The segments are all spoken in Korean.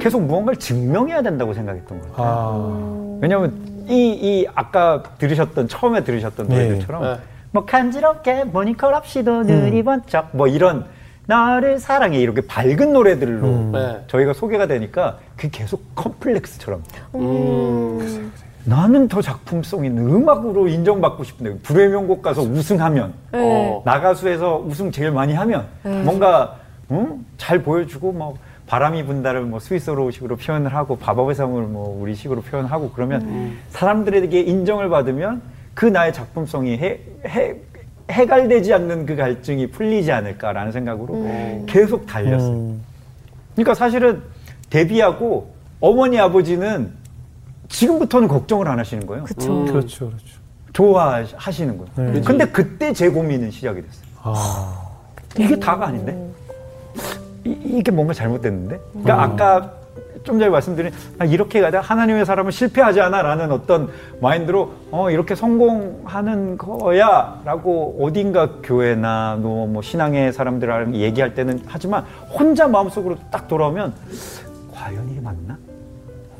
계속 무언가를 증명해야 된다고 생각했던 것 같아요. 아. 왜냐하면 이, 이 아까 들으셨던 처음에 들으셨던 네. 노래들처럼 네. 뭐 간지럽게 모니컬 없이도 눈이 음. 번쩍 뭐 이런 나를 사랑해 이렇게 밝은 노래들로 음. 네. 저희가 소개가 되니까 그게 계속 컴플렉스처럼 음. 나는 더 작품성 있는 음악으로 인정받고 싶은데 불의 명곡 가서 우승하면 네. 나가수에서 우승 제일 많이 하면 네. 뭔가 음? 잘 보여주고 뭐 바람이 분다를 뭐 스위스로식으로 표현을 하고 바바베상을 뭐 우리식으로 표현하고 그러면 음. 사람들에게 인정을 받으면 그 나의 작품성이 해, 해, 해갈되지 않는 그 갈증이 풀리지 않을까라는 생각으로 음. 계속 달렸어요. 음. 그러니까 사실은 데뷔하고 어머니 아버지는 지금부터는 걱정을 안 하시는 거예요. 그렇죠. 음. 그렇죠, 그렇죠. 좋아하시는 거예요. 네. 근데 그때 제 고민은 시작이 됐어요. 아. 이게 다가 아닌데? 이, 게 뭔가 잘못됐는데? 그러니까 음. 아까 좀 전에 말씀드린 아, 이렇게 가다 하나님의 사람은 실패하지 않아라는 어떤 마인드로 어 이렇게 성공하는 거야라고 어딘가 교회나 뭐, 뭐 신앙의 사람들이랑 얘기할 때는 하지만 혼자 마음속으로 딱 돌아오면 과연 이게 맞나?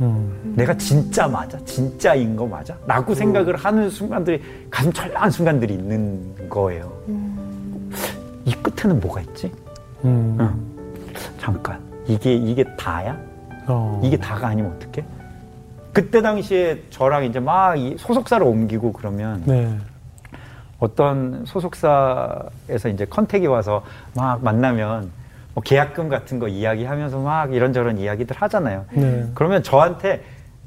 음. 내가 진짜 맞아? 진짜인 거 맞아? 라고 음. 생각을 하는 순간들이 가슴 철렁한 순간들이 있는 거예요. 음. 이 끝에는 뭐가 있지? 음. 응. 잠깐 이게 이게 다야? 어. 이게 다가 아니면 어떡해? 그때 당시에 저랑 이제 막 소속사를 옮기고 그러면 네. 어떤 소속사에서 이제 컨택이 와서 막 만나면 뭐 계약금 같은 거 이야기하면서 막 이런저런 이야기들 하잖아요. 네. 그러면 저한테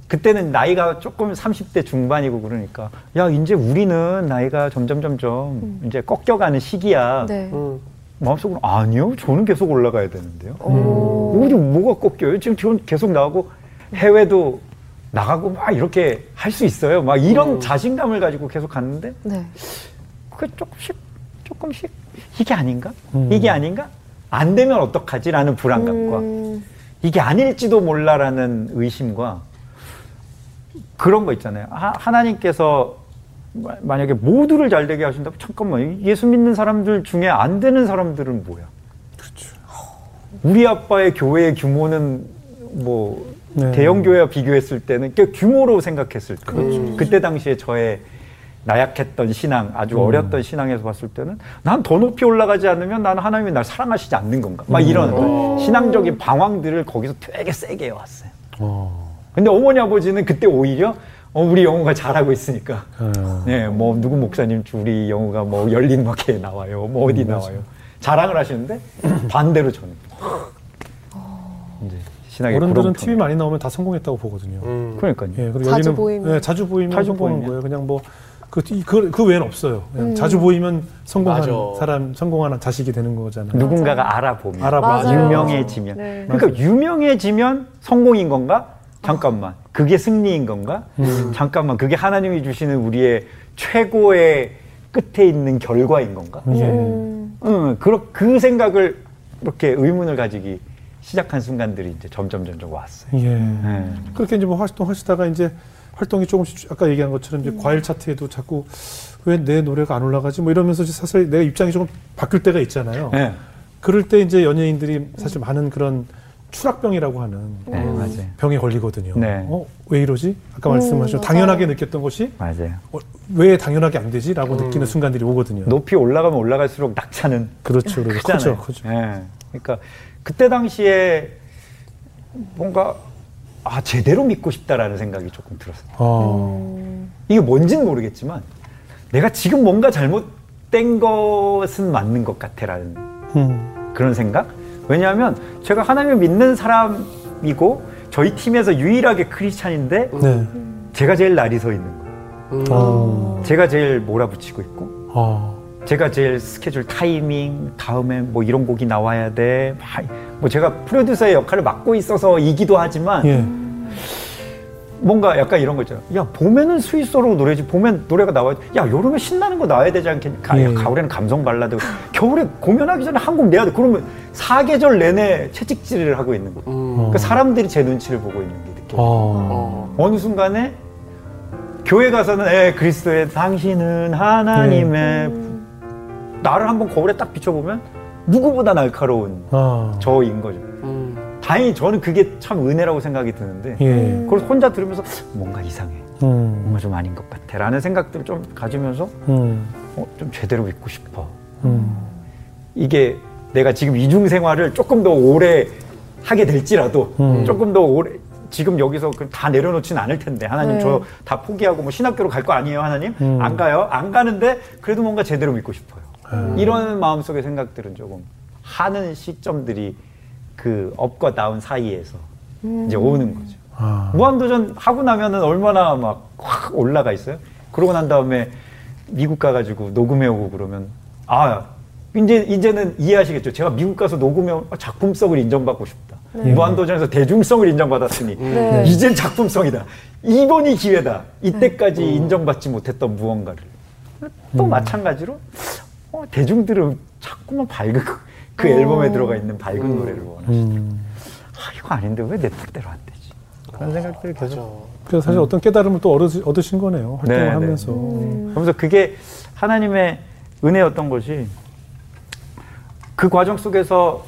그때는 나이가 조금 30대 중반이고 그러니까 야 이제 우리는 나이가 점점 점점 음. 이제 꺾여가는 시기야. 네. 음. 마음속으로 아니요, 저는 계속 올라가야 되는데요. 우리 뭐가 꺾여요? 지금 저 계속 나가고 해외도 나가고 막 이렇게 할 수 있어요. 막 이런 오. 자신감을 가지고 계속 갔는데 네. 그게 조금씩 조금씩 이게 아닌가? 음. 이게 아닌가? 안 되면 어떡하지라는 불안감과 음. 이게 아닐지도 몰라라는 의심과 그런 거 있잖아요. 하, 나님께서 만약에 모두를 잘 되게 하신다면 잠깐만 예수 믿는 사람들 중에 안 되는 사람들은 뭐야? 그렇죠. 우리 아빠의 교회의 규모는 뭐 네. 대형 교회와 비교했을 때는 그 규모로 생각했을 때 그렇죠. 그때 당시에 저의 나약했던 신앙, 아주 음. 어렸던 신앙에서 봤을 때는 난 더 높이 올라가지 않으면 나는 하나님이 날 사랑하시지 않는 건가? 막 이런 음. 신앙적인 방황들을 거기서 되게 세게 해왔어요. 어. 근데 어머니 아버지는 그때 오히려 어, 우리 영어가 잘하고 있으니까. 어. 네, 뭐, 누구 목사님, 우리 영어가 뭐, 열린 음악회에 나와요. 뭐, 어디 음, 나와요. 자랑을 하시는데, 반대로 저는. 이제, 신학의 어른들은 TV 많이 나오면 다 성공했다고 보거든요. 음. 그러니까요. 예, 그리고 자주 보이면. 예, 자주 보이면 자주 성공한 보이면. 거예요. 그냥 뭐, 그, 그, 그 외엔 없어요. 음. 자주 보이면 성공한 맞아. 사람, 성공한 자식이 되는 거잖아요. 누군가가 알아보면. 알아보면. 유명해지면. 네. 그러니까 유명해지면 성공인 건가? 잠깐만. 그게 승리인 건가? 음. 잠깐만. 그게 하나님이 주시는 우리의 최고의 끝에 있는 결과인 건가? 음. 음. 그, 그 생각을 이렇게 의문을 가지기 시작한 순간들이 이제 점점 점점 왔어요. 예. 네. 그렇게 이제 뭐 활동하시다가 이제 활동이 조금씩 아까 얘기한 것처럼 이제 음. 과일 차트에도 자꾸 왜 내 노래가 안 올라가지 뭐 이러면서 사실 내 입장이 조금 바뀔 때가 있잖아요. 네. 그럴 때 이제 연예인들이 사실 많은 그런 추락병이라고 하는 네, 어, 병에 걸리거든요. 네. 어, 왜 이러지? 아까 말씀하신 음, 당연하게 느꼈던 것이 맞아요. 어, 왜 당연하게 안 되지?라고 음. 느끼는 순간들이 오거든요. 높이 올라가면 올라갈수록 낙차는 그렇죠, 그렇죠. 크잖아요. 그죠, 네. 그러니까 그때 당시에 뭔가 아 제대로 믿고 싶다라는 생각이 조금 들었어요. 아. 음. 이게 뭔지는 모르겠지만 내가 지금 뭔가 잘못된 것은 맞는 것 같아라는 음. 그런 생각. 왜냐하면 제가 하나님을 믿는 사람이고 저희 팀에서 유일하게 크리스찬인데 네. 제가 제일 날이 서 있는 거예요. 음. 아. 제가 제일 몰아붙이고 있고 아. 제가 제일 스케줄 타이밍 다음에 뭐 이런 곡이 나와야 돼. 뭐 제가 프로듀서의 역할을 맡고 있어서 이기도 하지만 예. 뭔가 약간 이런 거 있잖아. 야, 봄에는 스위스로 노래지. 봄엔 노래가 나와야 돼. 야, 여름에 신나는 거 나와야 되지 않겠냐. 예. 가을에는 감성 발라드. 겨울에 공연하기 전에 한곡 내야 돼. 그러면 사계절 내내 채찍질을 하고 있는 거야. 음. 그러니까 사람들이 제 눈치를 보고 있는 게 느껴져. 어. 어느 순간에 교회 가서는 에 그리스도의 당신은 하나님의 예. 나를 한번 거울에 딱 비춰보면 누구보다 날카로운 어. 저인 거죠. 음. 다행히 저는 그게 참 은혜라고 생각이 드는데 예. 그걸 혼자 들으면서 뭔가 이상해. 음. 뭔가 좀 아닌 것 같아. 라는 생각들을 좀 가지면서 음. 어, 좀 제대로 믿고 싶어. 음. 이게 내가 지금 이중 생활을 조금 더 오래 하게 될지라도 음. 조금 더 오래 지금 여기서 다 내려놓지는 않을 텐데 하나님 네. 저다 포기하고 뭐 신학교로 갈 거 아니에요 하나님 음. 안 가요 안 가는데 그래도 뭔가 제대로 믿고 싶어요 음. 이런 마음속의 생각들은 조금 하는 시점들이 그 업과 다운 사이에서 음. 이제 오는 거죠 아. 무한도전 하고 나면은 얼마나 막 확 올라가 있어요 그러고 난 다음에 미국 가가지고 녹음해 오고 그러면 아 이제 이제는 이해하시겠죠 제가 미국 가서 녹음해 작품성을 인정받고 싶다 네. 무한도전에서 대중성을 인정받았으니 네. 이젠 작품성이다. 이번이 기회다. 이때까지 네. 인정받지 못했던 무언가를. 또 음. 마찬가지로 어, 대중들은 자꾸만 밝은 그, 그 앨범에 들어가 있는 밝은 음. 노래를 원하시더라고요. 음. 아, 이거 아닌데 왜 내 뜻대로 안 되지? 그런 어, 생각들이 계속. 그래서 사실 음. 어떤 깨달음을 또 얻으신 거네요. 활동을 네, 네. 하면서. 음. 그러면서 그게 하나님의 은혜였던 것이 그 과정 속에서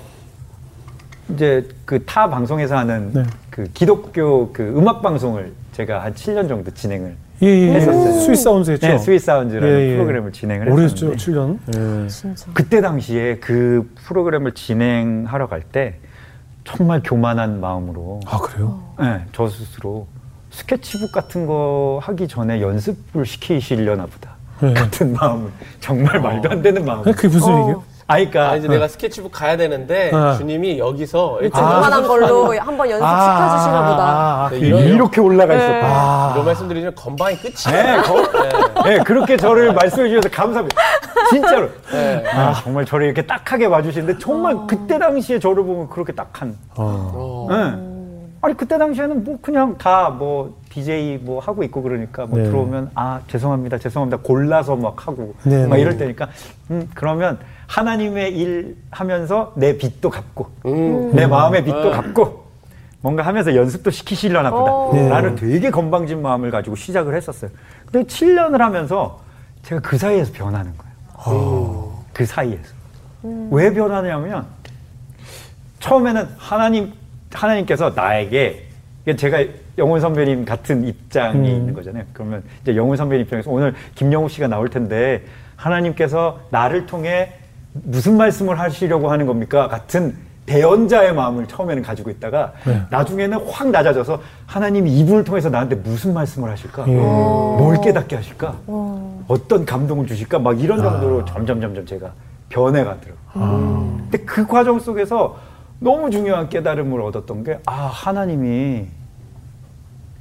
이제 그 타 방송에서 하는 네. 그 기독교 그 음악 방송을 제가 한 7년 정도 진행을 예, 예. 했었어요. Sweet Sound 했죠. 네, Sweet Sound라는 예, 예. 프로그램을 진행을 했었는데. 오래죠 7년. 예. 그때 당시에 그 프로그램을 진행하러 갈 때 정말 교만한 마음으로 아, 그래요? 네, 저 스스로 스케치북 같은 거 하기 전에 연습을 시키시려나 보다. 네. 같은 마음을 정말 말도 안 되는 마음. 그게 무슨 어. 얘기예요? 아, 그러니까 아, 이제 내가 스케치북 가야 되는데 어. 주님이 여기서 일단 웬만한 걸로 한번 연습 아, 시켜주시나 보다. 아, 네, 이런, 이렇게 올라가 네. 있었다. 아. 이런 말씀드리면 건방이 끝이에요. 네, 거, 네. 네, 그렇게 저를 말씀해 주셔서 감사합니다. 진짜로. 네. 아, 정말 저를 이렇게 딱하게 봐주시는데 정말 어. 그때 당시에 저를 보면 그렇게 딱한. 어. 네. 아니 그때 당시에는 뭐 그냥 다 뭐 DJ 뭐 하고 있고 그러니까 뭐 네. 들어오면 아 죄송합니다 죄송합니다 골라서 막 하고 네, 막 네. 이럴 때니까 음 그러면 하나님의 일 하면서 내 빚도 갚고 음. 내 마음의 빚도 음. 갚고 뭔가 하면서 연습도 시키시려나 보다 어. 라는 되게 건방진 마음을 가지고 시작을 했었어요 근데 7년을 하면서 제가 그 사이에서 변하는 거예요 오. 그 사이에서 음. 왜 변하냐면 처음에는 하나님 하나님께서 나에게 제가 영훈 선배님 같은 입장이 음. 있는 거잖아요. 그러면 이제 영훈 선배님 입장에서 오늘 김영우 씨가 나올 텐데 하나님께서 나를 통해 무슨 말씀을 하시려고 하는 겁니까? 같은 대언자의 마음을 처음에는 가지고 있다가 네. 나중에는 확 낮아져서 하나님이 이분을 통해서 나한테 무슨 말씀을 하실까? 예. 뭘 깨닫게 하실까? 오. 어떤 감동을 주실까? 막 이런 정도로 아. 점점 점점 제가 변해가더라고요. 아. 근데 그 과정 속에서 너무 중요한 깨달음을 얻었던 게, 아, 하나님이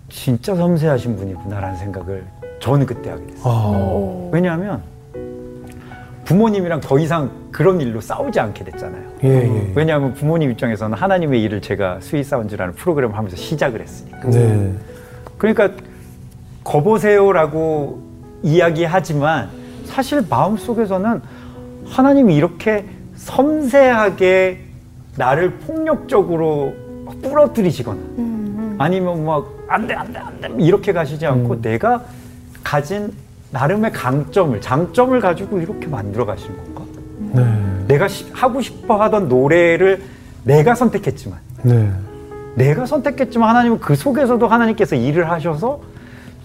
진짜 섬세하신 분이구나라는 생각을 저는 그때 하게 됐어요. 아. 왜냐하면 부모님이랑 더 이상 그런 일로 싸우지 않게 됐잖아요. 예, 예. 왜냐하면 부모님 입장에서는 하나님의 일을 제가 Sweet Sounds라는 프로그램을 하면서 시작을 했으니까. 네. 그러니까 거보세요라고 이야기하지만 사실 마음 속에서는 하나님이 이렇게 섬세하게 나를 폭력적으로 부러뜨리시거나 음, 음. 아니면 막 안 돼, 안 돼, 안돼 이렇게 가시지 않고 음. 내가 가진 나름의 강점을, 장점을 가지고 이렇게 만들어 가시는 건가? 네. 내가 시, 하고 싶어 하던 노래를 내가 선택했지만 네. 내가 선택했지만 하나님은 그 속에서도 하나님께서 일을 하셔서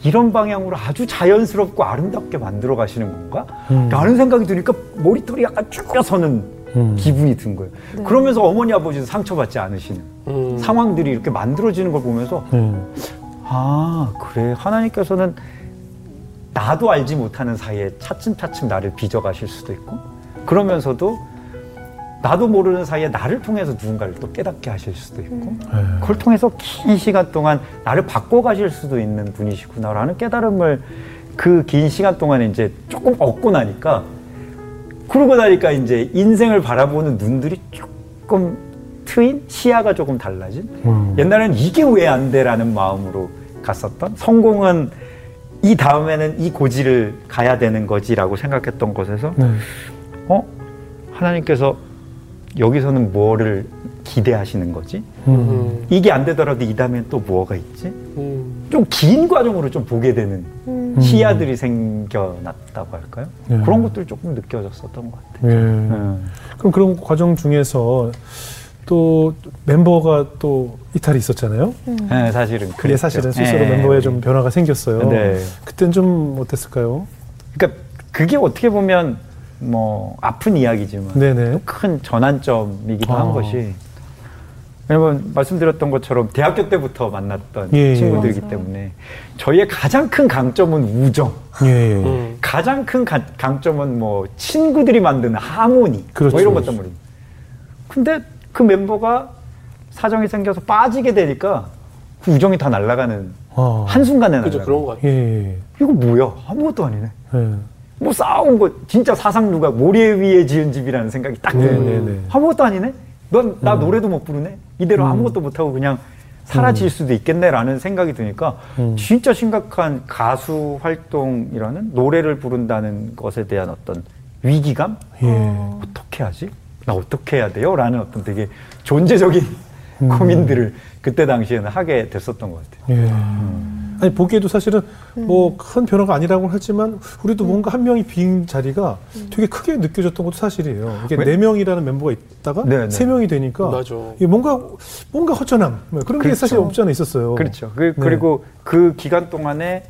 이런 방향으로 아주 자연스럽고 아름답게 만들어 가시는 건가? 음. 라는 생각이 드니까 머리털이 약간 쭈뼛서는 음. 기분이 든 거예요. 네. 그러면서 어머니 아버지도 상처받지 않으시는 음. 상황들이 이렇게 만들어지는 걸 보면서 음. 아 그래 하나님께서는 나도 알지 못하는 사이에 차츰차츰 나를 빚어가실 수도 있고 그러면서도 나도 모르는 사이에 나를 통해서 누군가를 또 깨닫게 하실 수도 있고 음. 그걸 통해서 긴 시간 동안 나를 바꿔가실 수도 있는 분이시구나라는 깨달음을 그 긴 시간 동안에 이제 조금 얻고 나니까 그러고 나니까 이제 인생을 바라보는 눈들이 조금 트인 시야가 조금 달라진 음. 옛날에는 이게 왜 안 돼라는 마음으로 갔었던 성공은 이 다음에는 이 고지를 가야 되는 거지라고 생각했던 것에서 네. 어 하나님께서 여기서는 뭐를 기대하시는 거지? 음. 이게 안 되더라도 이 다음엔 또 뭐가 있지? 음. 좀긴 과정으로 좀 보게 되는 음. 시야들이 생겨났다고 할까요? 네. 그런 것들 조금 느껴졌었던 것 같아요. 네. 네. 그럼 그런 과정 중에서 또 멤버가 또 이탈이 있었잖아요. 음. 네, 사실은 그게 사실은 스스로 네. 멤버에 좀 변화가 생겼어요. 네. 그땐 좀 어땠을까요? 그러니까 그게 어떻게 보면 뭐 아픈 이야기지만 네네. 큰 전환점이기도 아. 한 것이 왜냐면 말씀드렸던 것처럼 대학교 때부터 만났던 예, 예. 친구들이기 예. 때문에 저희의 가장 큰 강점은 우정. 예, 예. 음. 가장 큰 가, 강점은 뭐 친구들이 만드는 하모니. 뭐 그렇죠, 뭐 이런 것단 말입니다. 근데 그 멤버가 사정이 생겨서 빠지게 되니까 그 우정이 다 날아가는 아. 한순간에 그죠 그런 거 같아요. 예, 이거 뭐야? 아무것도 아니네. 뭐 싸운 거 진짜 사상 누가 모래 위에 지은 집이라는 생각이 딱 드는데 아무것도 아니네. 넌나 음. 노래도 못 부르네. 이대로 음. 아무것도 못 하고 그냥 사라질 음. 수도 있겠네라는 생각이 드니까 음. 진짜 심각한 가수 활동이라는 노래를 부른다는 것에 대한 어떤 위기감? 예. 어떻게 하지? 나 어떻게 해야 돼요? 라는 어떤 되게 존재적인 음. 고민들을 그때 당시에는 하게 됐었던 것 같아요. 예. 음. 아니 보기에도 사실은 음. 뭐큰 변화가 아니라고 하지만 우리도 음. 뭔가 한 명이 빈 자리가 음. 되게 크게 느껴졌던 것도 사실이에요. 이게 네 명이라는 멤버가 있다가 네, 네. 세 명이 되니까 맞아. 뭔가 뭔가 허전함 뭐 그런 그렇죠. 게 사실 없지 않아 있었어요. 그렇죠. 그, 네. 리고 그 기간 동안에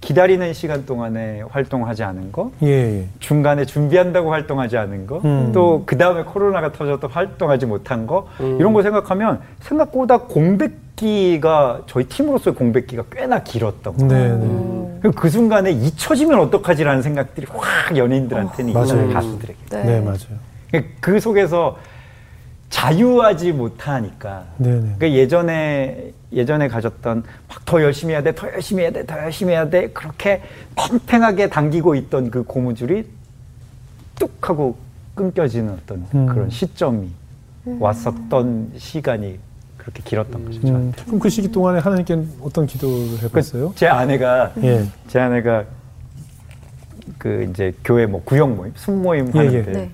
기다리는 시간 동안에 활동하지 않은 거, 예, 예. 중간에 준비한다고 활동하지 않은 거, 음. 또그 다음에 코로나가 터져도 활동하지 못한 거 음. 이런 거 생각하면 생각보다 공백 공백기가 저희 팀으로서의 공백기가 꽤나 길었던 거예요. 네, 네. 음. 그 순간에 잊혀지면 어떡하지라는 생각들이 확 연예인들한테는 어, 있잖아요, 가수들에게. 네. 네, 맞아요. 그 속에서 자유하지 못하니까. 네, 네. 그러니까 예전에 예전에 가졌던 막 더 열심히 해야 돼, 더 열심히 해야 돼, 더 열심히 해야 돼 그렇게 팽팽하게 당기고 있던 그 고무줄이 뚝 하고 끊겨지는 어떤 음. 그런 시점이 음. 왔었던 시간이 그렇게 길었던 거죠. 음, 그럼 그 시기 동안에 하나님께 어떤 기도를 해봤어요? 그 제 아내가 예. 제 아내가 그 이제 교회 뭐 구역 모임, 순 모임 예, 하는데 예. 네.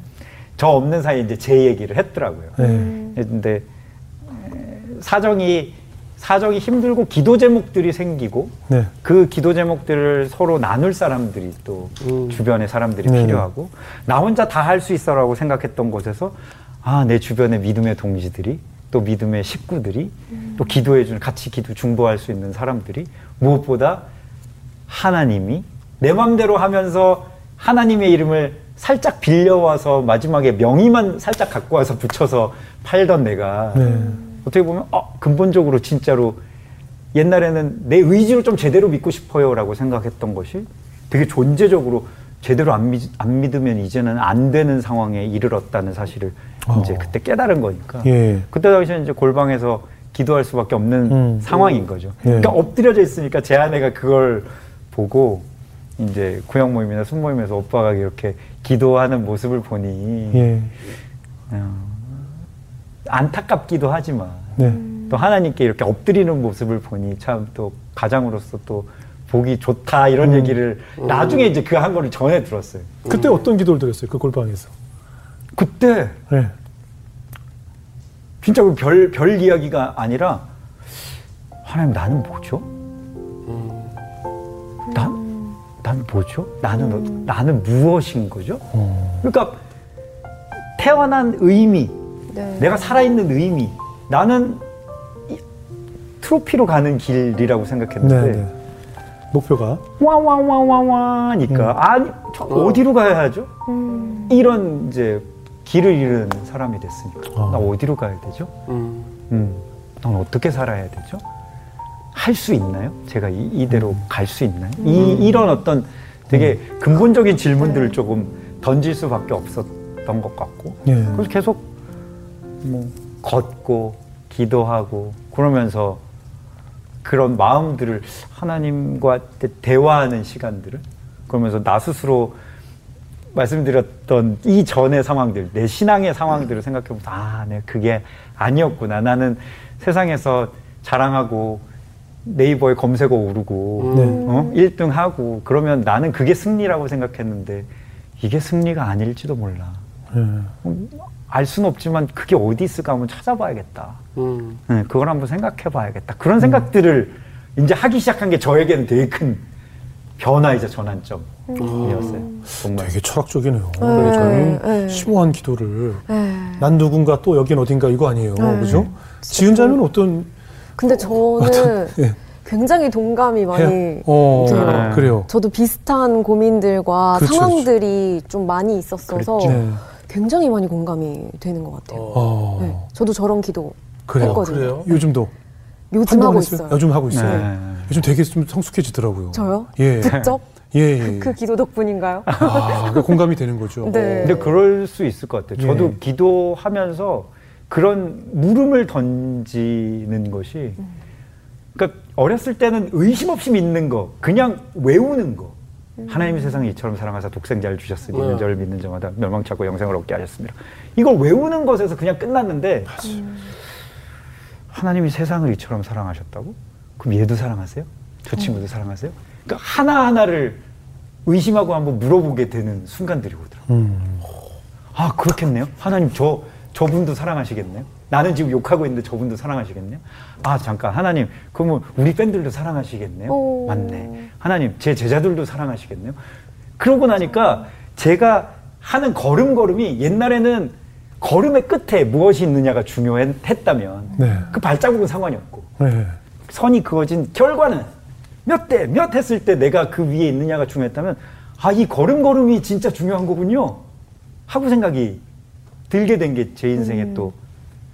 저 없는 사이에 이제 제 얘기를 했더라고요. 네. 근데 사정이 사정이 힘들고 기도 제목들이 생기고 네. 그 기도 제목들을 서로 나눌 사람들이 또 음. 주변에 사람들이 네. 필요하고 나 혼자 다 할 수 있어라고 생각했던 곳에서 아 내 주변에 믿음의 동지들이 또 믿음의 식구들이 음. 또 기도해 주는 같이 기도 중보할 수 있는 사람들이 무엇보다 하나님이 내 맘대로 하면서 하나님의 이름을 살짝 빌려와서 마지막에 명의만 살짝 갖고 와서 붙여서 팔던 내가 네. 어떻게 보면 어, 근본적으로 진짜로 옛날에는 내 의지로 좀 제대로 믿고 싶어요라고 생각했던 것이 되게 존재적으로 제대로 안, 믿, 안 믿으면 이제는 안 되는 상황에 이르렀다는 사실을 어. 이제 그때 깨달은 거니까. 예. 그때 당시에 이제 골방에서 기도할 수밖에 없는 음. 상황인 거죠. 예. 그러니까 엎드려져 있으니까 제 아내가 그걸 보고 이제 구역 모임이나 순 모임에서 오빠가 이렇게 기도하는 모습을 보니 예. 어, 안타깝기도 하지만 네. 또 하나님께 이렇게 엎드리는 모습을 보니 참 또 가장으로서 또 보기 좋다 이런 음. 얘기를 나중에 이제 그 한 거를 전해 들었어요. 그때 음. 어떤 기도를 드렸어요? 그 골방에서? 그때 네. 진짜 그 별, 별 이야기가 아니라 하나님 나는 뭐죠? 난, 난 뭐죠? 나는, 음. 나는 무엇인 거죠? 음. 그러니까 태어난 의미, 네. 내가 살아있는 의미, 나는 트로피로 가는 길이라고 생각했는데 네, 네. 목표가 와와와와와니까 음. 아니 저 어. 디로 가야 하죠? 음. 이런 이제 길을 잃은 사람이 됐으니까 어. 나 어디로 가야 되죠? 음. 음. 난 어떻게 살아야 되죠? 할 수 있나요? 제가 이, 대로 음. 갈수 있나요? 이, 음. 이런 어떤 되게 음. 근본적인 질문들을 네. 조금 던질 수밖에 없었던 것 같고 예. 그래서 계속 뭐 걷고 기도하고 그러면서 그런 마음들을 하나님과 대화하는 시간들을 그러면서 나 스스로 말씀드렸던 이 전의 상황들, 내 신앙의 상황들을 생각해보면 아, 내 그게 아니었구나. 나는 세상에서 자랑하고 네이버에 검색어 오르고 네. 어? 1등 하고 그러면 나는 그게 승리라고 생각했는데 이게 승리가 아닐지도 몰라. 네. 알 수는 없지만 그게 어디 있을까 한번 찾아봐야겠다. 음. 네, 그걸 한번 생각해봐야겠다. 그런 생각들을 음. 이제 하기 시작한 게 저에게는 되게 큰 변화이자 전환점이었어요. 음. 정말. 되게 철학적이네요. 네, 저는 네. 심오한 기도를. 네. 난 누군가 또 여긴 어딘가 이거 아니에요. 네. 그죠? 지은 자매는 어떤 근데 저는 예. 굉장히 동감이 많이? 어, 돼요. 그래요. 저도 비슷한 고민들과 그렇죠, 상황들이 좀 많이 있었어서 네. 굉장히 많이 공감이 되는 것 같아요. 어, 네, 저도 저런 기도 그래요. 했거든요. 그래요? 요즘도 요즘 하고? 있어요. 요즘 하고 있어요. 네. 요즘 되게 좀 성숙해지더라고요. 저요? 예. 직접 예, 예. 그 기도 덕분인가요? 아, 그 공감이 되는 거죠. 네. 근데 그럴 수 있을 것 같아요. 저도 예. 기도하면서 그런 물음을 던지는 것이 그러니까 어렸을 때는 의심 없이 믿는 거, 그냥 외우는 거. 하나님이 세상을 이처럼 사랑하사 독생자를 주셨으니 네. 있는 저를 믿는 자마다 멸망치 않고 영생을 얻게 하셨습니다. 이걸 외우는 것에서 그냥 끝났는데 하나님이 세상을 이처럼 사랑하셨다고? 그럼 얘도 사랑하세요? 저 친구도 사랑하세요? 그러니까 하나하나를 의심하고 한번 물어보게 되는 순간들이 오더라고요. 음. 아, 그렇겠네요. 하나님, 저, 저분도 사랑하시겠네요. 나는 지금 욕하고 있는데 저분도 사랑하시겠네요. 아, 잠깐. 하나님, 그러면 우리 팬들도 사랑하시겠네요. 오. 맞네. 하나님, 제 제자들도 사랑하시겠네요. 그러고 나니까 제가 하는 걸음걸음이 옛날에는 걸음의 끝에 무엇이 있느냐가 중요했다면 네. 그 발자국은 상관이 없고 네. 선이 그어진 결과는 몇 대, 몇 했을 때 내가 그 위에 있느냐가 중요했다면, 아, 이 걸음걸음이 진짜 중요한 거군요. 하고 생각이 들게 된 게 제 인생의 또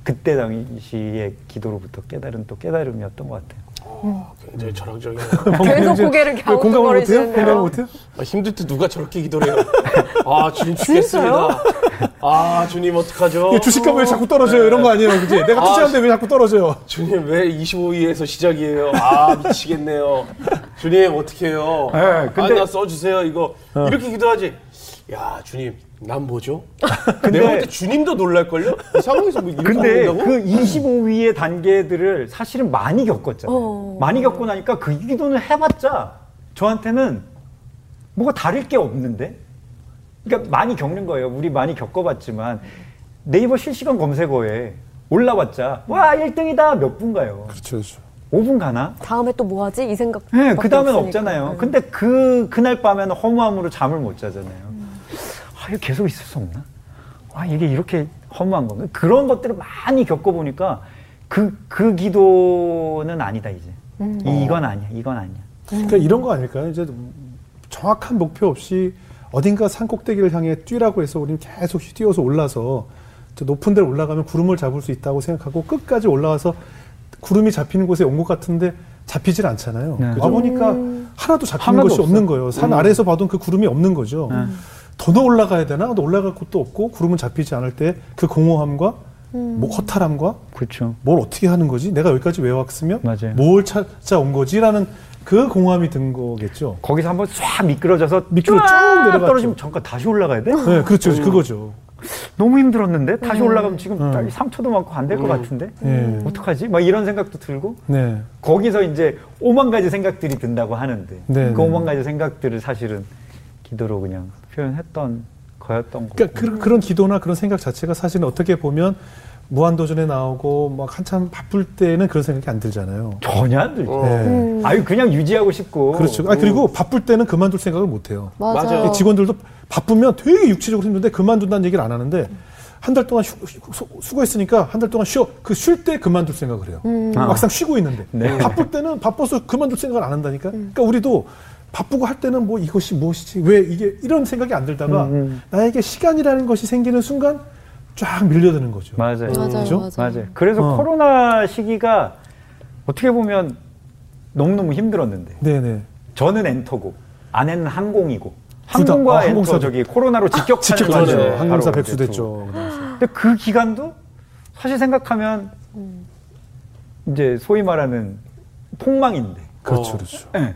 그때 당시의 기도로부터 깨달은 또 깨달음이었던 것 같아요. 굉장히 철학적이네요. 계속 고개를 왜 공감을 못해요? 공감을 갸우뚱거리시는데요. 못해요? 아, 힘들 때 누가 저렇게 기도를 해요? 아, 주님 죽겠습니다. 아, 주님 어떡하죠? 이 주식값 왜 자꾸 떨어져요? 이런 거 아니에요, 그지? 내가 아, 투자하는데 왜 자꾸 떨어져요? 주님 왜 25위에서 시작이에요? 아, 미치겠네요. 주님 어떡해요? 네, 근데- 아, 나 써주세요, 이거. 이렇게 기도하지. 야, 주님, 난 뭐죠? 근데- 내가 볼 때 주님도 놀랄걸요? 이 상황에서 뭐 이렇게 근데 한다고? 그 25위의 단계들을 사실은 많이 겪었잖아요. 어. 많이 겪고 나니까 그 기도는 해봤자 저한테는 뭐가 다를 게 없는데? 그러니까 많이 겪는 거예요. 우리 많이 겪어봤지만 네이버 실시간 검색어에 올라왔자 와 1등이다 몇 분 가요? 그렇죠, 그렇죠. 5분 가나? 다음에 또 뭐 하지? 이 생각. 네, 그 다음엔 없잖아요. 근데 그, 그날 밤에는 허무함으로 잠을 못 자잖아요. 아, 이거 계속 있을 수 없나? 아, 이게 이렇게 허무한 건가? 그런 것들을 많이 겪어보니까 그, 그 기도는 아니다, 이제. 이건 아니야, 이건 아니야. 그러니까 이런 거 아닐까요? 이제 정확한 목표 없이 어딘가 산 꼭대기를 향해 뛰라고 해서 우리는 계속 뛰어서 올라서 저 높은 데를 올라가면 구름을 잡을 수 있다고 생각하고 끝까지 올라와서 구름이 잡히는 곳에 온 것 같은데 잡히질 않잖아요. 네. 와 보니까 하나도 잡히는 하나도 것이 없어요. 없는 거예요. 산 아래에서 봐도 그 구름이 없는 거죠. 네. 더 올라가야 되나? 근데 올라갈 곳도 없고 구름은 잡히지 않을 때 그 공허함과 뭐 허탈함과 그렇죠. 뭘 어떻게 하는 거지? 내가 여기까지 왜 왔으면 맞아요. 뭘 찾아온 거지라는 그 공허함이 든 거겠죠. 거기서 한번 쫙 미끄러져서 미끄러 쭉쫙 내려갔죠. 떨어지면 잠깐 다시 올라가야 돼? 네, 그렇죠. 그거죠. 너무 힘들었는데 다시 올라가면 지금 음. 상처도 많고 안 될것 음. 같은데 예. 어떡하지? 막 이런 생각도 들고 네. 거기서 이제 오만 가지 생각들이 든다고 하는데 네, 그 네. 오만 가지 생각들을 사실은 기도로 그냥 표현했던 거였던 거고. 그러니까 그, 그런 기도나 그런 생각 자체가 사실은 어떻게 보면 무한도전에 나오고 막 한참 바쁠 때는 그런 생각이 안 들잖아요. 전혀 안 들죠. 어. 네. 음. 아유 그냥 유지하고 싶고. 그렇죠. 아, 그리고 바쁠 때는 그만둘 생각을 못 해요. 맞아요. 직원들도 바쁘면 되게 육체적으로 힘든데 그만둔다는 얘기를 안 하는데 한 달 동안 휴, 휴- 수고했으니까 한 달 동안 쉬어. 그 쉴 때 그만둘 생각을 해요. 막상 쉬고 있는데. 네. 바쁠 때는 바빠서 그만둘 생각을 안 한다니까. 그러니까 우리도 바쁘고 할 때는 뭐 이것이 무엇이지? 왜 이게 이런 생각이 안 들다가 음, 나에게 시간이라는 것이 생기는 순간 쫙 밀려드는 거죠. 맞아요. 맞아요, 그죠? 맞아요. 맞아요. 그래서 어. 코로나 시기가 어떻게 보면 너무너무 힘들었는데 네네. 저는 엔터고 아내는 항공이고 둘 다, 항공과 아, 엔터. 저기 코로나로 직격탄을 직격탄이죠. 맞은 맞아요. 항공사 바로 백수 이제 됐죠. 그래서. 근데 그 기간도 사실 생각하면 이제 소위 말하는 폭망인데. 그렇죠, 어. 그렇죠. 예.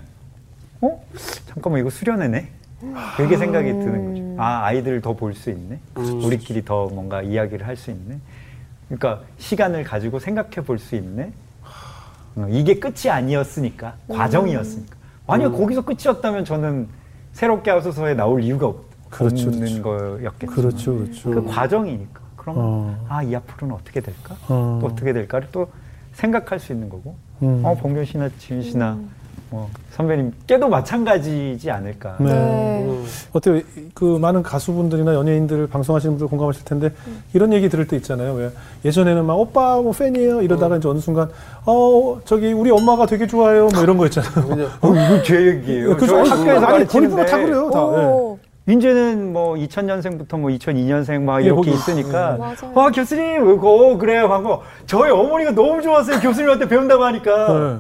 어? 잠깐만 이거 수련회네. 이렇게 생각이 드는 거죠. 아 아이들을 더 볼 수 있네. 우리끼리 더 뭔가 이야기를 할 수 있네. 그러니까 시간을 가지고 생각해 볼 수 있네. 어, 이게 끝이 아니었으니까 과정이었으니까. 만약 거기서 끝이었다면 저는 새롭게 하소서에 나올 이유가 없, 그렇죠, 없는 그렇죠. 거였겠죠. 그렇죠, 그렇죠. 그 과정이니까. 그럼 어. 아이 앞으로는 어떻게 될까? 어. 또 어떻게 될까를 또 생각할 수 있는 거고. 음. 어 봉균 씨나 지윤 씨나 뭐 선배님께도 마찬가지지 않을까. 네. 네. 음. 어때요? 그 많은 가수분들이나 연예인들 방송하시는 분들 공감하실 텐데 이런 얘기 들을 때 있잖아요. 왜 예전에는 막 오빠 뭐 팬이에요 이러다가 이제 어느 순간 어 저기 우리 엄마가 되게 좋아해요 뭐 이런 거 있잖아요. 그냥 어, 이거 제 얘기예요. 그래서 학교에서 아니 가르치는데 다 그래요. 다. 예. 오. 이제는 뭐 2000년생부터 뭐 2002년생 막 예, 이렇게. 있으니까 맞아요. 아 교수님 어 그래요 하고 저희 어머니가 너무 좋았어요 교수님한테 배운다고 하니까 네.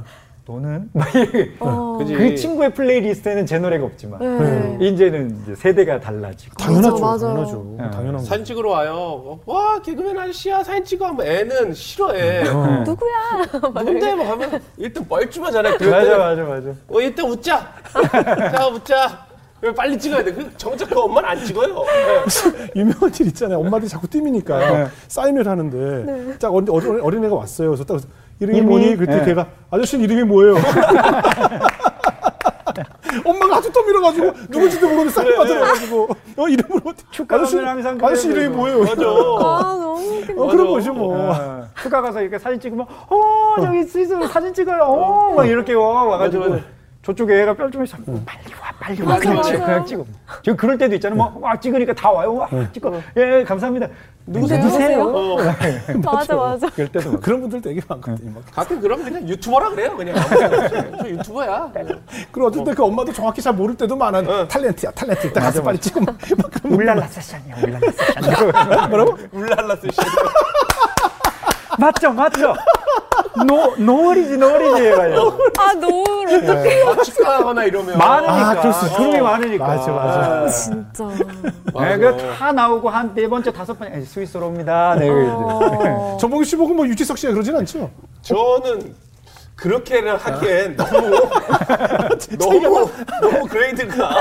너는 어. 그 친구의 플레이리스트에는 제 노래가 없지만 네. 이제는 이제 세대가 달라지고 당연하죠. 맞아. 당연하죠. 네. 당연한 거. 사진 찍으러 와요. 어, 와 개그맨 아저씨야 사진 찍어 하면 애는 싫어해. 어. 누구야? 누군데 뭐 하면 일단 뻘쭘하잖아요. 맞아 맞아 맞아 어 일단 웃자. 자 웃자. 왜 빨리 찍어야 돼? 그 정작 그 엄마는 안 찍어요. 네. 유명한 일 있잖아요. 엄마들이 자꾸 띠미니까 네. 사인을 하는데 딱 어린, 어린, 어린애가 왔어요. 그래서 딱 이름이 이름이? 뭐니? 그때 네. 걔가 아저씨는 이름이 뭐예요? 엄마가 하도 떠밀어가지고 누군지도 모르는 사인 받으러가지고 어 이름을 어떻게 축가하면 항상 아저씨 이름이. 뭐예요? 맞아. 아, 너무. 어, 그런. 거죠 뭐. 어, 휴가 가서 이렇게 사진 찍으면 어 저기 스위스 사진 찍어요 어막 이렇게 와 와가지고 맞아, 맞아. 저쪽에 애가 뼈좀 있어 빨리 와 빨리 와 맞아, 그렇지 맞아. 그냥 찍어 지금 그럴 때도 있잖아 뭐와 찍으니까 다 와요 와 찍어 예 감사합니다 누구세요? 누구세요 어. 맞아, 맞아. 그럴 때도 막 그런 분들 되게 많거든요. 막. 가끔 그러면 그냥 유튜버라 그래요. 그냥 저 유튜버야. 그리고 어쩔 때그 엄마도 정확히 잘 모를 때도 많아. 탈렌트야, 탈렌트. 이따 가서 빨리 그런 울랄라 세션이야 울랄라 세션 뭐라고? 울랄라 쓰시. 맞죠 맞죠 노 노을이지 노을이지 말이야 아, 노을 어떡해. 아, 축하하거나 이러면. 많으니까 아, 수 있어. 그룹이 많으니까 맞아, 맞아. 진짜. 네, 그다 나오고 한 네 번째 다섯 번째 에이, 스위스로 옵니다 네 어. 정봉규 씨 보고 뭐 유지석 씨가 그러진 않죠? 저는 그렇게는 하기엔 너무 너무 너무 그레이드가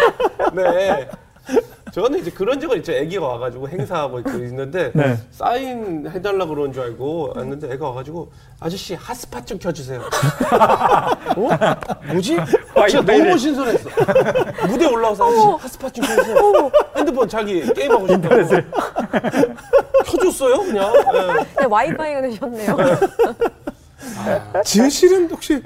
네. 저는 이제 그런 적은 있죠. 애기가 와가지고 행사하고 있고 있는데 네. 사인 해달라 그런 줄 알고 왔는데 애가 와가지고 아저씨 핫스팟 좀 켜주세요. 어? 뭐지? 와, 진짜? 너무 신선했어. 무대 올라와서 아저씨 핫스팟 좀 켜주세요. 핸드폰 자기 게임하고 싶다고. 켜줬어요 그냥. 네. 네, 와이파이가 되셨네요. 지은 씨는 혹시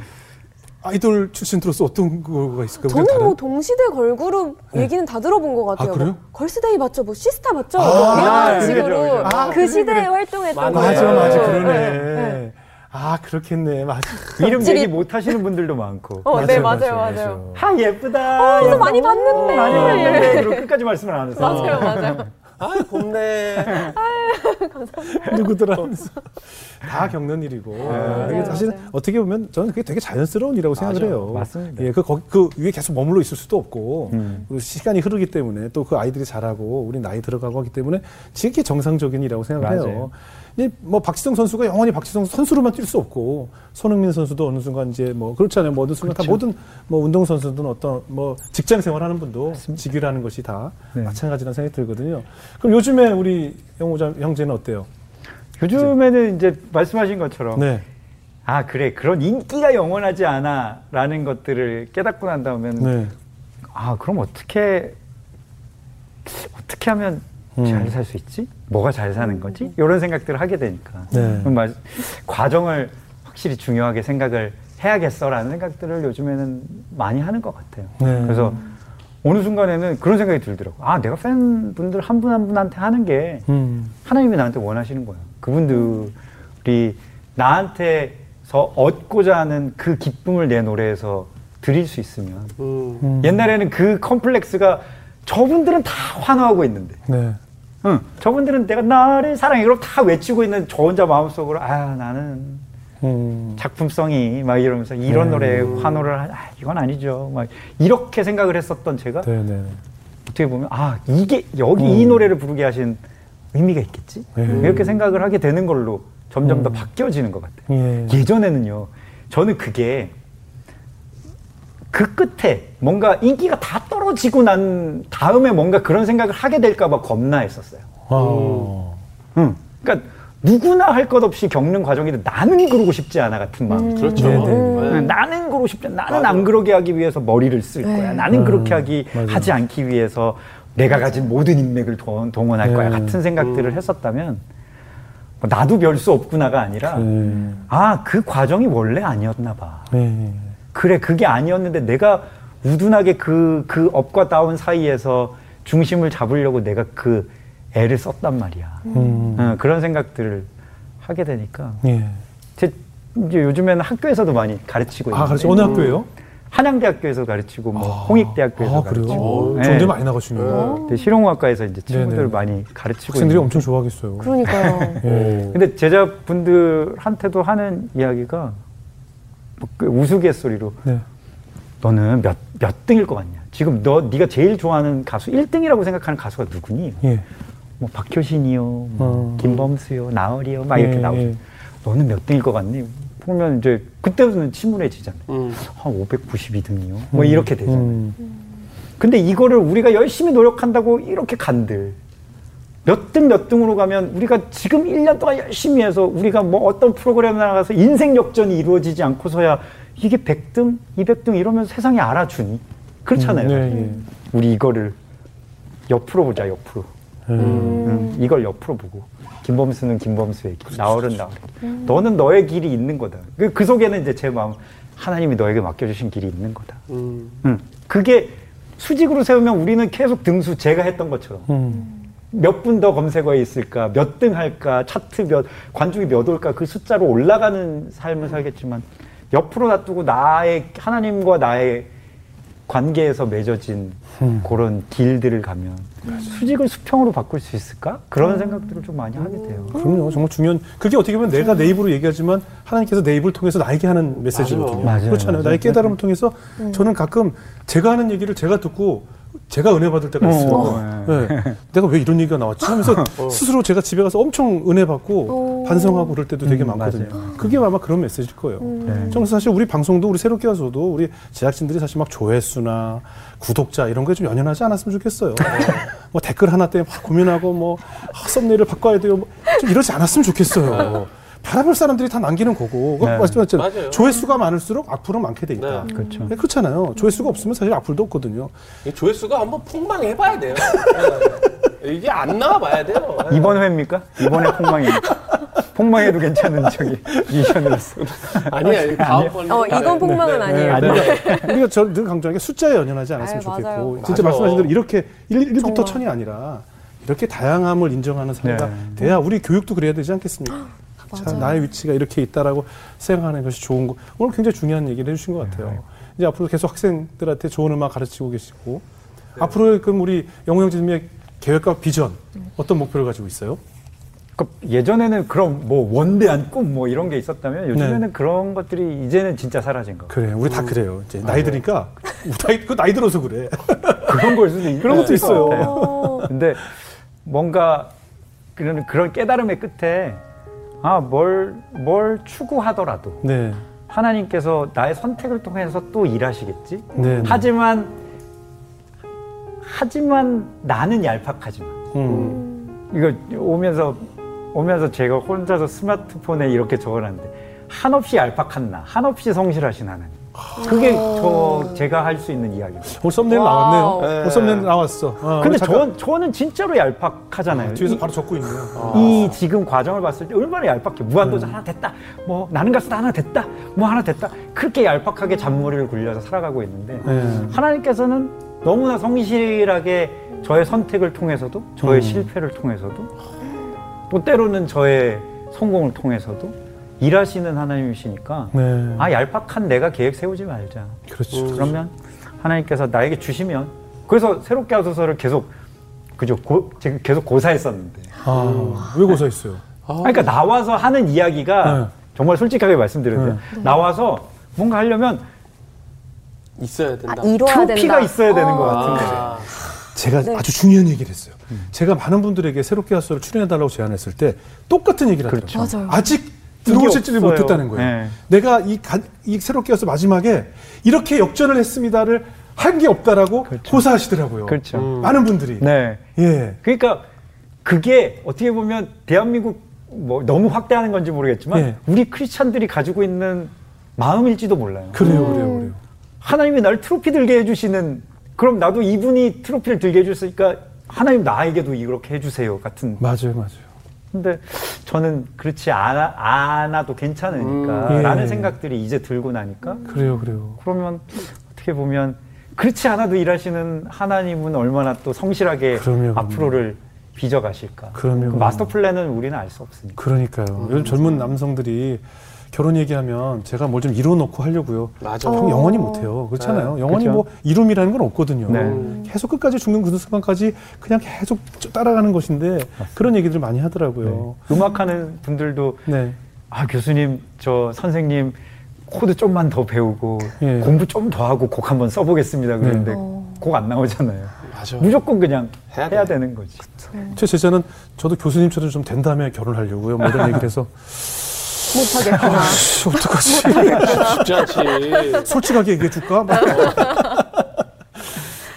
아이돌 출신으로서 어떤 거가 있을까요? 저는 다른? 뭐 동시대 걸그룹 얘기는 다 들어본 것 같아요. 아, 그래요? 뭐 걸스데이 맞죠? 뭐 시스타 맞죠? 아, 대단한 그죠, 식으로 그죠. 아, 그 그래, 시대에 그래. 활동했던 맞네. 맞아, 거예요. 맞아, 네, 그러네. 네. 아, 그렇겠네. 맞아. 이름 얘기 못 하시는 분들도 많고 어, 네, 맞아요, 맞아요. 아 예쁘다. 어디서 많이 봤는데. 많이 봤는데. 그리고 끝까지 말씀을 안 하세요. 맞아요, 맞아요. 아 곱네. 누구더라 하면서. 다 겪는 일이고. 아, 이게 맞아요, 사실 맞아요. 어떻게 보면 저는 그게 되게 자연스러운 일이라고 생각을 맞아요. 해요. 맞습니다. 예, 그, 거기, 그 위에 계속 머물러 있을 수도 없고, 음. 그리고 시간이 흐르기 때문에 또 그 아이들이 자라고 우리 나이 들어가고 하기 때문에 지극히 정상적인 일이라고 생각을 해요. 맞아요. 이제 뭐 박지성 선수가 영원히 박지성 선수로만 뛸 수 없고 손흥민 선수도 어느 순간 이제 뭐 그렇잖아요. 뭐 어느 순간 다 모든 뭐 운동 선수든 어떤 뭐 직장 생활하는 분도 직위라는 것이 다 네. 마찬가지라는 생각이 들거든요. 그럼 요즘에 우리 영호자 형제는 어때요? 요즘에는 이제 말씀하신 것처럼 네. 아 그래 그런 인기가 영원하지 않아라는 것들을 깨닫고 난 다음에는 네. 아 그럼 어떻게 어떻게 하면 음. 잘살 수 있지? 뭐가 잘 사는 거지? 이런 생각들을 하게 되니까 네. 말- 과정을 확실히 중요하게 생각을 해야겠어라는 생각들을 요즘에는 많이 하는 것 같아요. 네. 그래서 어느 순간에는 그런 생각이 들더라고. 아 내가 팬분들 한 분한 분한테 하는 게 음. 하나님이 나한테 원하시는 거야. 그분들이 나한테서 얻고자 하는 그 기쁨을 내 노래에서 드릴 수 있으면 음. 음. 옛날에는 그 컴플렉스가 저분들은 다 환호하고 있는데 네. 응, 저분들은 내가 나를 사랑해 그럼 다 외치고 있는 저 혼자 마음속으로 아 나는 음. 작품성이 막 이러면서 이런 음. 노래에 환호를 하, 아, 이건 아니죠 막 이렇게 생각을 했었던 제가 네, 네. 어떻게 보면 아 이게 여기 이 노래를 부르게 하신 의미가 있겠지 음. 이렇게 생각을 하게 되는 걸로 점점 더 바뀌어지는 것 같아요. 예. 예전에는요 저는 그게 그 끝에 뭔가 인기가 다 떨어지고 난 다음에 뭔가 그런 생각을 하게 될까봐 겁나 했었어요. 아. 응. 그러니까 누구나 할 것 없이 겪는 과정인데 나는 그러고 싶지 않아 같은 마음. 그렇죠. 네, 네. 응, 나는 그러고 싶지 않아. 나는 맞아. 안 그러게 하기 위해서 머리를 쓸 네. 거야. 나는 음, 그렇게 하기 맞아. 하지 않기 위해서 내가 가진 모든 인맥을 동- 동원할 거야. 네. 같은 생각들을 했었다면 뭐 나도 별 수 없구나가 아니라 네. 아그 과정이 원래 아니었나 봐. 네. 그래 그게 아니었는데 내가 우둔하게 그, 그 업과 다운 사이에서 중심을 잡으려고 내가 그 애를 썼단 말이야. 음. 어, 그런 생각들을 하게 되니까. 예. 제, 이제 요즘에는 학교에서도 많이 가르치고 있는데. 아, 가르치 어느 학교예요? 한양대학교에서 가르치고 뭐 아, 홍익대학교에서 아, 가르치고 네. 좋은 데 많이 나가시네요. 네. 실용학과에서 이제 친구들 많이 가르치고 학생들이 엄청 좋아하겠어요. 그러니까요. 네. 근데 제자분들한테도 하는 이야기가 뭐그 우스갯소리로 네. 너는 몇, 몇 등일 것 같냐? 지금 너 네가 제일 좋아하는 가수 1등이라고 생각하는 가수가 누구니? 예. 뭐 박효신이요, 뭐 어. 김범수요, 나얼이요, 막 이렇게 예, 나오죠. 예. 너는 몇 등일 것 같니? 보면 이제 그때부터는 침울해지잖아요. 음. 한 592등이요. 뭐 음. 이렇게 되잖아요. 음. 근데 이거를 우리가 열심히 노력한다고 이렇게 간들 몇 등 몇 등으로 가면 우리가 지금 1년 동안 열심히 해서 우리가 뭐 어떤 프로그램에 나가서 인생 역전이 이루어지지 않고서야 이게 100등, 200등 이러면 세상이 알아주니? 그렇잖아요. 음, 네, 네. 우리 이거를 옆으로 보자, 옆으로. 음. 음, 이걸 옆으로 보고. 김범수는 김범수의 길, 그렇죠, 나얼은 그렇죠. 나얼. 음. 너는 너의 길이 있는 거다. 그, 그, 속에는 이제 제 마음, 하나님이 너에게 맡겨주신 길이 있는 거다. 음. 음. 그게 수직으로 세우면 우리는 계속 등수 제가 했던 것처럼. 음. 몇분 더 검색어에 있을까, 몇 등 할까, 차트 몇, 관중이 몇 올까, 그 숫자로 올라가는 삶을 살겠지만, 옆으로 놔두고 나의, 하나님과 나의 관계에서 맺어진 음. 그런 길들을 가면 음. 수직을 수평으로 바꿀 수 있을까? 그런 음. 생각들을 좀 많이 하게 돼요. 그럼요. 정말 중요한 그게 어떻게 보면 내가 내 입으로 얘기하지만 하나님께서 내 입을 통해서 나에게 하는 메시지거든요. 맞아요. 그렇잖아요. 맞아요. 나의 깨달음을 통해서 음. 저는 가끔 제가 하는 얘기를 제가 듣고 제가 은혜 받을 때가 있어요. 어. 네. 내가 왜 이런 얘기가 나왔지? 하면서 어. 스스로 제가 집에 가서 엄청 은혜 받고 어. 반성하고 그럴 때도 되게 음, 많거든요. 맞아요. 그게 아마 그런 메시지일 거예요. 음. 네. 저는 사실 우리 방송도 우리 새롭게 와서도 우리 제작진들이 사실 막 조회수나 구독자 이런 거에 좀 연연하지 않았으면 좋겠어요. 뭐 댓글 하나 때문에 막 고민하고 뭐 아, 썸네일을 바꿔야 돼요. 뭐 좀 이러지 않았으면 좋겠어요. 바라볼 사람들이 다 남기는 거고. 네. 말씀하셨잖아요. 조회수가 많을수록 악플은 많게 돼 있다. 네. 그렇죠. 네, 그렇잖아요. 조회수가 없으면 사실 악플도 없거든요. 조회수가 한번 폭망해봐야 돼요. 네. 이게 안 나와봐야 돼요. 이번 회입니까? 이번에 폭망입니까? 폭망해도 괜찮은 저기 미션이었어. 아니야, 다음번. 어, 이건 폭망은 네. 아니에요. 아니요. 우리가 저늘 강조하는 게 숫자에 연연하지 않았으면 아유, 좋겠고, 맞아요. 진짜 맞아. 말씀하신 대로 이렇게 1, 1부터 천이 아니라 이렇게 다양함을 인정하는 사회가 네. 돼야 우리 교육도 그래야 되지 않겠습니까? 자, 나의 위치가 이렇게 있다라고 생각하는 것이 좋은 거. 오늘 굉장히 중요한 얘기를 해주신 것 같아요. 네. 이제 앞으로 계속 학생들한테 좋은 음악 가르치고 계시고 네. 앞으로 그럼 우리 영웅영지님의 계획과 비전 어떤 목표를 가지고 있어요? 그 예전에는 그런 뭐 원대한 꿈 뭐 이런 게 있었다면 요즘에는 네. 그런 것들이 이제는 진짜 사라진 거. 그래, 우리 다 그래요. 이제 나이 드니까 나이 그 나이 들어서 그래. 그런 걸 수도 있, 그런 것도 있어요. 근데 뭔가 그런 그런 깨달음의 끝에 아, 뭘, 뭘 추구하더라도 네. 하나님께서 나의 선택을 통해서 또 일하시겠지. 네, 네. 하지만 하지만 나는 얄팍하지만 음. 이거 오면서 오면서 제가 혼자서 스마트폰에 이렇게 적어놨는데 한없이 얄팍한 나, 한없이 성실하신 하나님. 그게 저 제가 할 수 있는 이야기입니다. 오 썸네일 나왔네요. 네. 오 썸네일 나왔어. 어, 근데 저, 저는 진짜로 얄팍하잖아요. 아, 뒤에서 이, 바로 적고 있네요. 아. 이 지금 과정을 봤을 때 얼마나 얄팍해. 무한도전 음. 하나 됐다. 뭐 나는 가수 하나 됐다. 뭐 하나 됐다. 그렇게 얄팍하게 잔머리를 굴려서 살아가고 있는데 음. 하나님께서는 너무나 성실하게 저의 선택을 통해서도 저의 음. 실패를 통해서도 또 때로는 저의 성공을 통해서도 일하시는 하나님이시니까 네. 아 얄팍한 내가 계획 세우지 말자. 그렇죠. 음, 그러면 하나님께서 나에게 주시면 그래서 새롭게 하소서를 계속 그죠 고, 지금 계속 고사했었는데. 아 왜 고사했어요? 아. 그러니까 나와서 하는 이야기가 네. 정말 솔직하게 말씀드리는데 네. 나와서 뭔가 하려면 있어야 된다. 아, 트로피가 있어야 되는 것 같은데. 아. 제가 네. 아주 중요한 얘기를 했어요. 음. 제가 많은 분들에게 새롭게 하소서를 출연해달라고 제안했을 때 똑같은 얘기를 그렇죠. 하더라고요. 아직 들어오실지를 못했다는 거예요. 네. 내가 이, 가, 이 새롭게 와서 마지막에 이렇게 역전을 했습니다를 한 게 없다라고 그렇죠. 고사하시더라고요. 그렇죠. 음. 많은 분들이. 네. 예. 그러니까 그게 어떻게 보면 대한민국 뭐 너무 확대하는 건지 모르겠지만 예. 우리 크리스찬들이 가지고 있는 마음일지도 몰라요. 그래요, 음. 그래요, 그래요. 하나님이 날 트로피 들게 해주시는 그럼 나도 이분이 트로피를 들게 해줬으니까 하나님 나에게도 이렇게 해주세요 같은. 맞아요, 맞아요. 근데 저는 그렇지 않아, 않아도 괜찮으니까 음. 라는 예. 생각들이 이제 들고 나니까 그래요, 그래요. 그러면 어떻게 보면 그렇지 않아도 일하시는 하나님은 얼마나 또 성실하게 그럼요, 그럼요. 앞으로를 빚어가실까. 그럼요. 그 마스터 플랜은 우리는 알 수 없으니까. 그러니까요. 요즘 젊은 남성들이 결혼 얘기하면 제가 뭘 좀 이뤄놓고 하려고요. 맞아. 그럼 영원히 못해요. 그렇잖아요. 네, 영원히 그렇죠. 뭐 이룸이라는 건 없거든요. 네. 계속 끝까지 죽는 그 순간까지 그냥 계속 따라가는 것인데 그런 얘기들 많이 하더라고요. 음악하는 분들도 네. 아 교수님 저 선생님 코드 좀만 더 배우고 예. 공부 좀 더 하고 곡 한번 써보겠습니다. 그런데 어. 곡안 나오잖아요. 맞아. 무조건 그냥 해야 해야, 돼. 되는 거지. 제 제자는 저도 교수님처럼 좀 된 다음에 결혼하려고요. 뭐 이런 얘기를 해서 못하겠구나. 씨, 어떡하지? 않지. 솔직하게 얘기해 줄까? 막.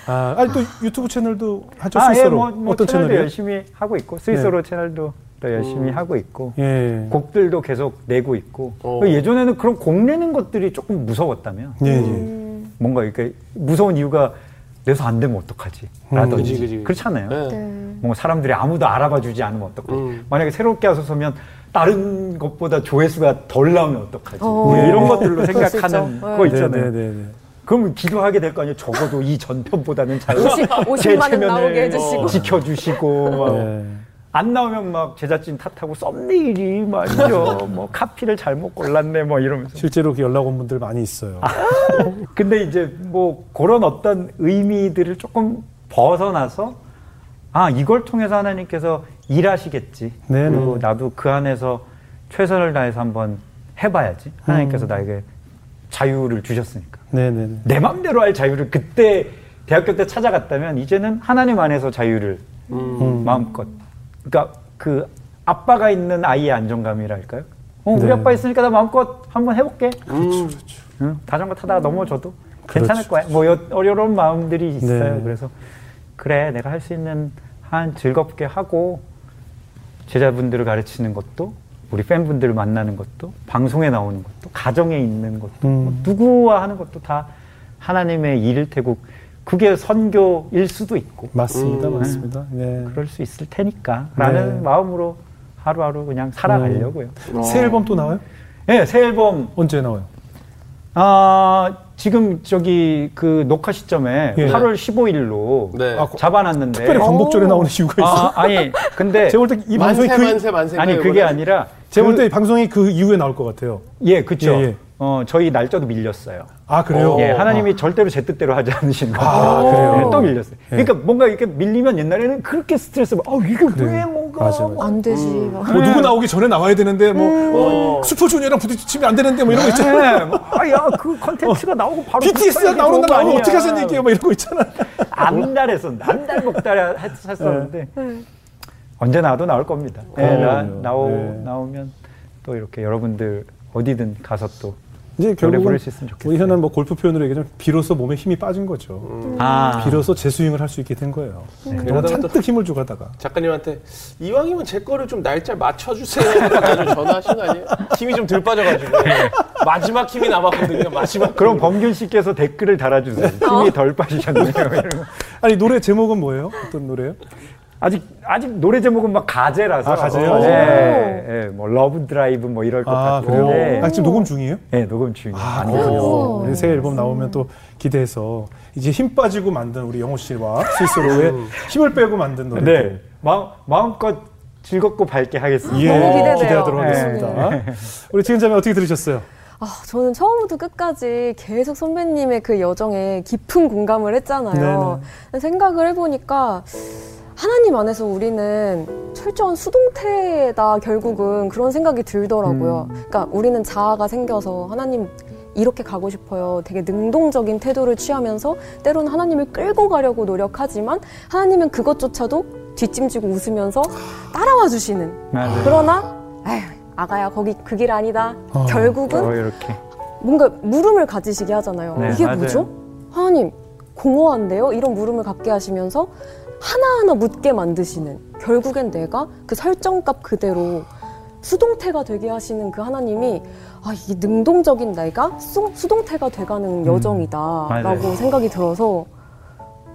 아, 아니 또 유튜브 채널도 하죠 아, 예, 스스로 뭐, 뭐 어떤 채널도 채널이요? 열심히 하고 있고 스위스로 채널도 또 열심히 하고 있고 예. 곡들도 계속 내고 있고 어. 예전에는 그런 곡 내는 것들이 조금 무서웠다면 예, 예. 음. 뭔가 이렇게 무서운 이유가 내서 안 되면 어떡하지? 라든지 그지, 그지. 그렇잖아요. 네. 네. 뭔가 사람들이 아무도 알아봐 주지 않으면 어떡하지? 음. 만약에 새롭게 와서 서면 다른 것보다 조회수가 덜 나오면 어떡하지? 어. 뭐 이런 것들로 수 생각하는. 거 네. 있잖아요. 네, 네, 네. 그러면 기도하게 될 거 아니에요. 적어도 이 전편보다는 잘 50, 50만 원 나오게 해주시고. 지켜주시고 막 네. 안 나오면 막 제작진 탓하고 썸네일이 말이죠. 뭐 카피를 잘못 골랐네 뭐 이러면서. 실제로 그 연락 온 분들 많이 있어요. 근데 이제 뭐 그런 어떤 의미들을 조금 벗어나서 아 이걸 통해서 하나님께서 일하시겠지. 네네. 그리고 나도 그 안에서 최선을 다해서 한번 해봐야지. 하나님께서 음. 나에게 자유를 주셨으니까. 네, 네, 네. 내 맘대로 할 자유를 그때 대학교 때 찾아갔다면 이제는 하나님 안에서 자유를 음. 마음껏. 그러니까 그 아빠가 있는 아이의 안정감이랄까요? 어, 우리 네. 아빠 있으니까 나 마음껏 한번 해볼게. 음. 응, 자전거 타다가 넘어져도 그렇죠, 괜찮을 거야. 뭐 여, 어려운 마음들이 있어요. 네. 그래서 그래 내가 할 수 있는 한 즐겁게 하고 제자분들을 가르치는 것도 우리 팬분들을 만나는 것도 방송에 나오는 것도 가정에 있는 것도 음. 뭐 누구와 하는 것도 다 하나님의 일일 테고 그게 선교일 수도 있고 맞습니다, 음. 맞습니다. 네. 그럴 수 있을 테니까라는 네. 마음으로 하루하루 그냥 살아가려고요. 어. 새 앨범 또 나와요? 네, 새 앨범 언제 나와요? 아, 지금 저기 그 녹화 시점에 예. 8월 15일로 네. 아, 잡아놨는데. 특별히 광복절에 나오는 이유가 있어요. 아, 아니, 근데 제가 볼때이 방송이 만세 그 만세 만세. 아니 그게 아니라 제가 볼 그- 때이 방송이 그 이후에 나올 것 같아요. 예, 그렇죠. 예, 예. 어, 저희 날짜도 밀렸어요. 아 그래요? 예, 아. 하나님이 절대로 제 뜻대로 하지 않으신 거예요. 아, 그래요? 예, 또 밀렸어요. 그러니까 뭔가 이렇게 밀리면 옛날에는 그렇게 스트레스 받, 아, 이게 그래요. 왜 뭔가 맞아, 맞아. 안 되지. 막. 뭐 누구 나오기 전에 나와야 되는데 뭐 어. 슈퍼주니어랑 부딪히면 안 되는데 뭐 이런 거 있잖아요. 네, 뭐, 아, 야, 그 컨텐츠가 나오고 바로 BTS가 그 나오는 날 나오면 어떻게. 하셨는 얘기예요? 뭐 이런 거 있잖아. 안달 먹달 했- 했었는데 언제 나와도 나올 겁니다. 네, 어, 나. 나오, 네. 나오면 또 이렇게 여러분들 어디든 가서 또 이제 결국은 부를 수 있으면 좋겠어요. 우리 현은 뭐 골프 표현으로 얘기하면 비로소 몸에 힘이 빠진 거죠. 아, 비로소 재스윙을 할 수 있게 된 거예요. 그동안 그러다가 잔뜩 힘을 주고 하다가. 작가님한테 이왕이면 제 거를 좀 날짜 맞춰주세요. 전화하신 거 아니에요? 힘이 좀 덜 빠져가지고 마지막 힘이 남았거든요. 마지막. 그럼. 범균 씨께서 댓글을 달아주세요. 힘이 덜 빠지셨네요. 아니 노래 제목은 뭐예요? 어떤 노래요? 아직 아직 노래 제목은 막 가제라서. 아, 가제요? 예, 예, 뭐 Love Drive 뭐 이럴 것 아? 같은데. 아 지금 녹음 중이에요? 예, 녹음 중이에요. 아, 안 그렇군요. 우리 새 앨범 나오면 또 기대해서 이제 힘 빠지고 만든 우리 영호 씨와 스위스로의 힘을 빼고 만든 노래. 네, 마음 마음껏 즐겁고 밝게 하겠습니다. 예, 너무 기대돼요. 기대하도록 네. 하겠습니다. 우리 지은자매 어떻게 들으셨어요? 아, 저는 처음부터 끝까지 계속 선배님의 그 여정에 깊은 공감을 했잖아요. 생각을 해보니까 하나님 안에서 우리는 철저한 수동태다 결국은 그런 생각이 들더라고요. 그러니까 우리는 자아가 생겨서 하나님 이렇게 가고 싶어요. 되게 능동적인 태도를 취하면서 때로는 하나님을 끌고 가려고 노력하지만 하나님은 그것조차도 뒷짐지고 웃으면서 따라와 주시는 맞아요. 그러나 에휴 아가야 거기 그 길 아니다. 어. 결국은 어. 뭔가 물음을 가지시게 하잖아요. 네, 이게 맞아요. 뭐죠? 하나님 공허한데요? 이런 물음을 갖게 하시면서 하나하나 묻게 만드시는 결국엔 내가 그 설정값 그대로 수동태가 되게 하시는 그 하나님이 아 이게 능동적인 내가 수, 수동태가 돼가는 여정이다라고 음. 맞아요. 생각이 들어서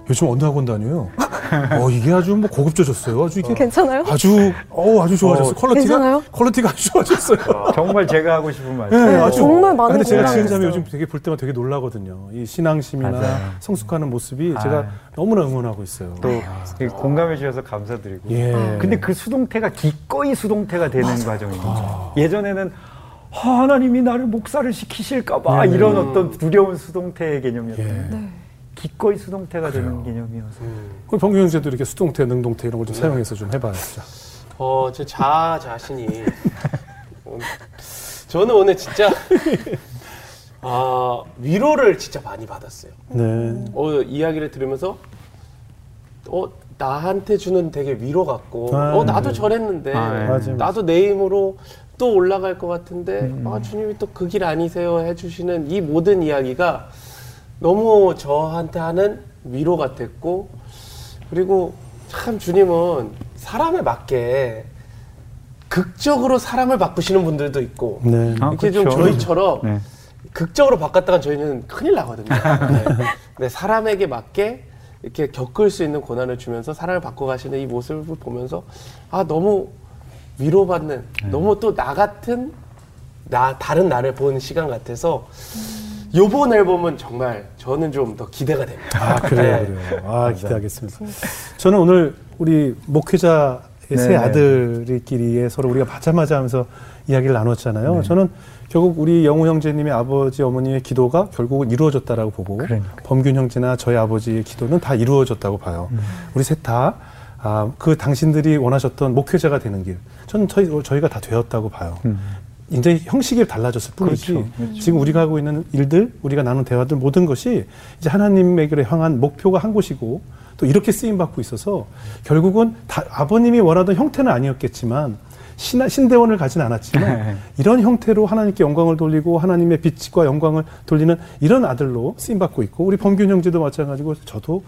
요즘 어느 학원 다녀요? 어, 이게 아주 뭐 고급져졌어요. 아주 이게 괜찮아요? 아주 어 아주 좋아졌어요. 어, quality가 괜찮아요? quality가 아주 좋아졌어요. 정말 제가 하고 싶은 말씀. 네, 네, 아주. 정말 많은 근데 제가 지은 됐어요. 요즘 되게 볼 때마다 되게 놀라거든요. 이 신앙심이나 맞아요. 성숙하는 모습이 아. 제가 너무나 응원하고 있어요. 또 이렇게 공감해 주셔서 감사드리고. 예. 근데 그 수동태가 기꺼이 수동태가 되는 거죠. 아. 예전에는 아, 하나님이 나를 목사를 시키실까봐 네, 이런 어떤 두려운 수동태의 개념이었는데 예. 네. 기꺼이 수동태가 되는 개념이어서 그럼 병규 형제도 이렇게 수동태, 능동태 이런 걸 좀 사용해서 좀 해봐요. 진짜. 어, 제 자 자신이 오늘- 저는 오늘 진짜 아, 위로를 진짜 많이 받았어요. 네. 어, 이야기를 들으면서 어, 나한테 주는 되게 위로 같고 아, 어, 나도 네. 저랬는데 아, 네. 맞아요. 나도 내 힘으로 또 올라갈 것 같은데 음. 아, 주님이 또 그 길 아니세요 해주시는 이 모든 이야기가 너무 저한테 하는 위로 같았고 그리고 참 주님은 사람에 맞게 극적으로 사람을 바꾸시는 분들도 있고 네. 아, 이렇게 좀 그렇죠. 저희처럼 네. 극적으로 바꿨다가 저희는 큰일 나거든요. 네. 네, 사람에게 맞게 이렇게 겪을 수 있는 고난을 주면서 사람을 바꿔가시는 이 모습을 보면서 아 너무 위로받는 너무 또 나 같은 나 다른 나를 본 시간 같아서 요번 앨범은 정말 저는 좀 더 기대가 됩니다. 아 그래요, 네. 그래요. 아 기대하겠습니다. 저는 오늘 우리 목회자의 세 네네. 아들끼리의 서로 우리가 받자마자 하면서 이야기를 나눴잖아요. 네. 저는 결국 우리 영우 형제님의 아버지 어머니의 기도가 결국은 이루어졌다라고 보고 그러니까요. 범균 형제나 저희 아버지의 기도는 다 이루어졌다고 봐요. 음. 우리 셋다 아, 그 당신들이 원하셨던 목회자가 되는 길, 저는 저희, 저희가 다 되었다고 봐요. 음. 이제 형식이 달라졌을 뿐이지 그렇죠, 그렇죠. 지금 우리가 하고 있는 일들 우리가 나눈 대화들 모든 것이 이제 하나님에게 향한 목표가 한 곳이고 또 이렇게 쓰임 받고 있어서 결국은 다 아버님이 원하던 형태는 아니었겠지만 신, 신대원을 가진 않았지만 이런 형태로 하나님께 영광을 돌리고 하나님의 빛과 영광을 돌리는 이런 아들로 쓰임 받고 있고 우리 범균 형제도 마찬가지고 저도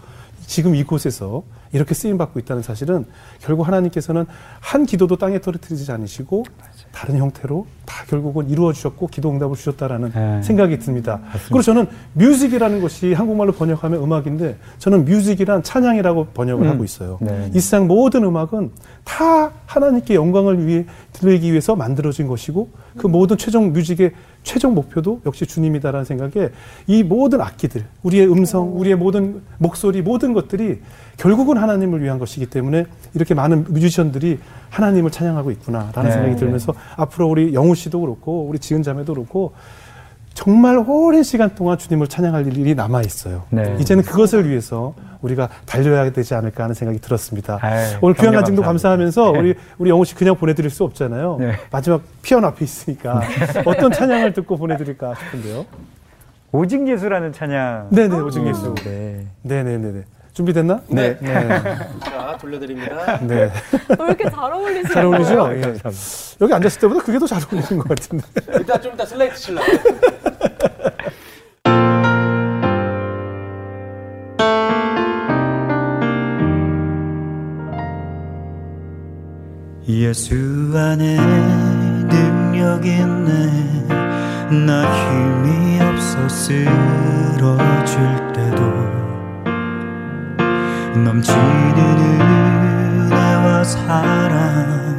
지금 이곳에서 이렇게 쓰임 받고 있다는 사실은 결국 하나님께서는 한 기도도 땅에 떨어뜨리지 않으시고 다른 형태로 다 결국은 이루어 주셨고 기도 응답을 주셨다라는 네. 생각이 듭니다. 그리고 저는 뮤직이라는 것이 한국말로 번역하면 음악인데 저는 뮤직이란 찬양이라고 번역을 음. 하고 있어요. 네. 이 세상 모든 음악은 다 하나님께 영광을 위해 들리기 위해서 만들어진 것이고 그 모든 최종 뮤직의 최종 목표도 역시 주님이다라는 생각에 이 모든 악기들, 우리의 음성, 우리의 모든 목소리, 모든 것들이 결국은 하나님을 위한 것이기 때문에 이렇게 많은 뮤지션들이 하나님을 찬양하고 있구나라는 네, 생각이 들면서 앞으로 우리 영우 씨도 그렇고 우리 지은 자매도 그렇고 정말 오랜 시간 동안 주님을 찬양할 일이 남아 있어요. 네. 이제는 그것을 위해서 우리가 달려야 되지 않을까 하는 생각이 들었습니다. 아유, 오늘 귀한 간증도 감사합니다. 감사하면서 네. 우리 우리 영호 씨 그냥 보내드릴 수 없잖아요. 네. 마지막 피아노 앞에 있으니까 어떤 찬양을 듣고 보내드릴까 싶은데요. 오직 예수라는 찬양. 네네 오직 예수. 네. 네네네네. 준비됐나? 네. 네. 자 돌려드립니다. 네. 왜 이렇게 잘 어울리세요? 잘 어울리죠? 예. 감사합니다. 여기 앉았을 때보다 그게 더 잘 어울리는 것 같은데. 일단 좀 이따 슬라이드 칠라. 예수 안에 능력 있네 나 힘이 없어 쓰러질 때도 넘치는 은혜와 사랑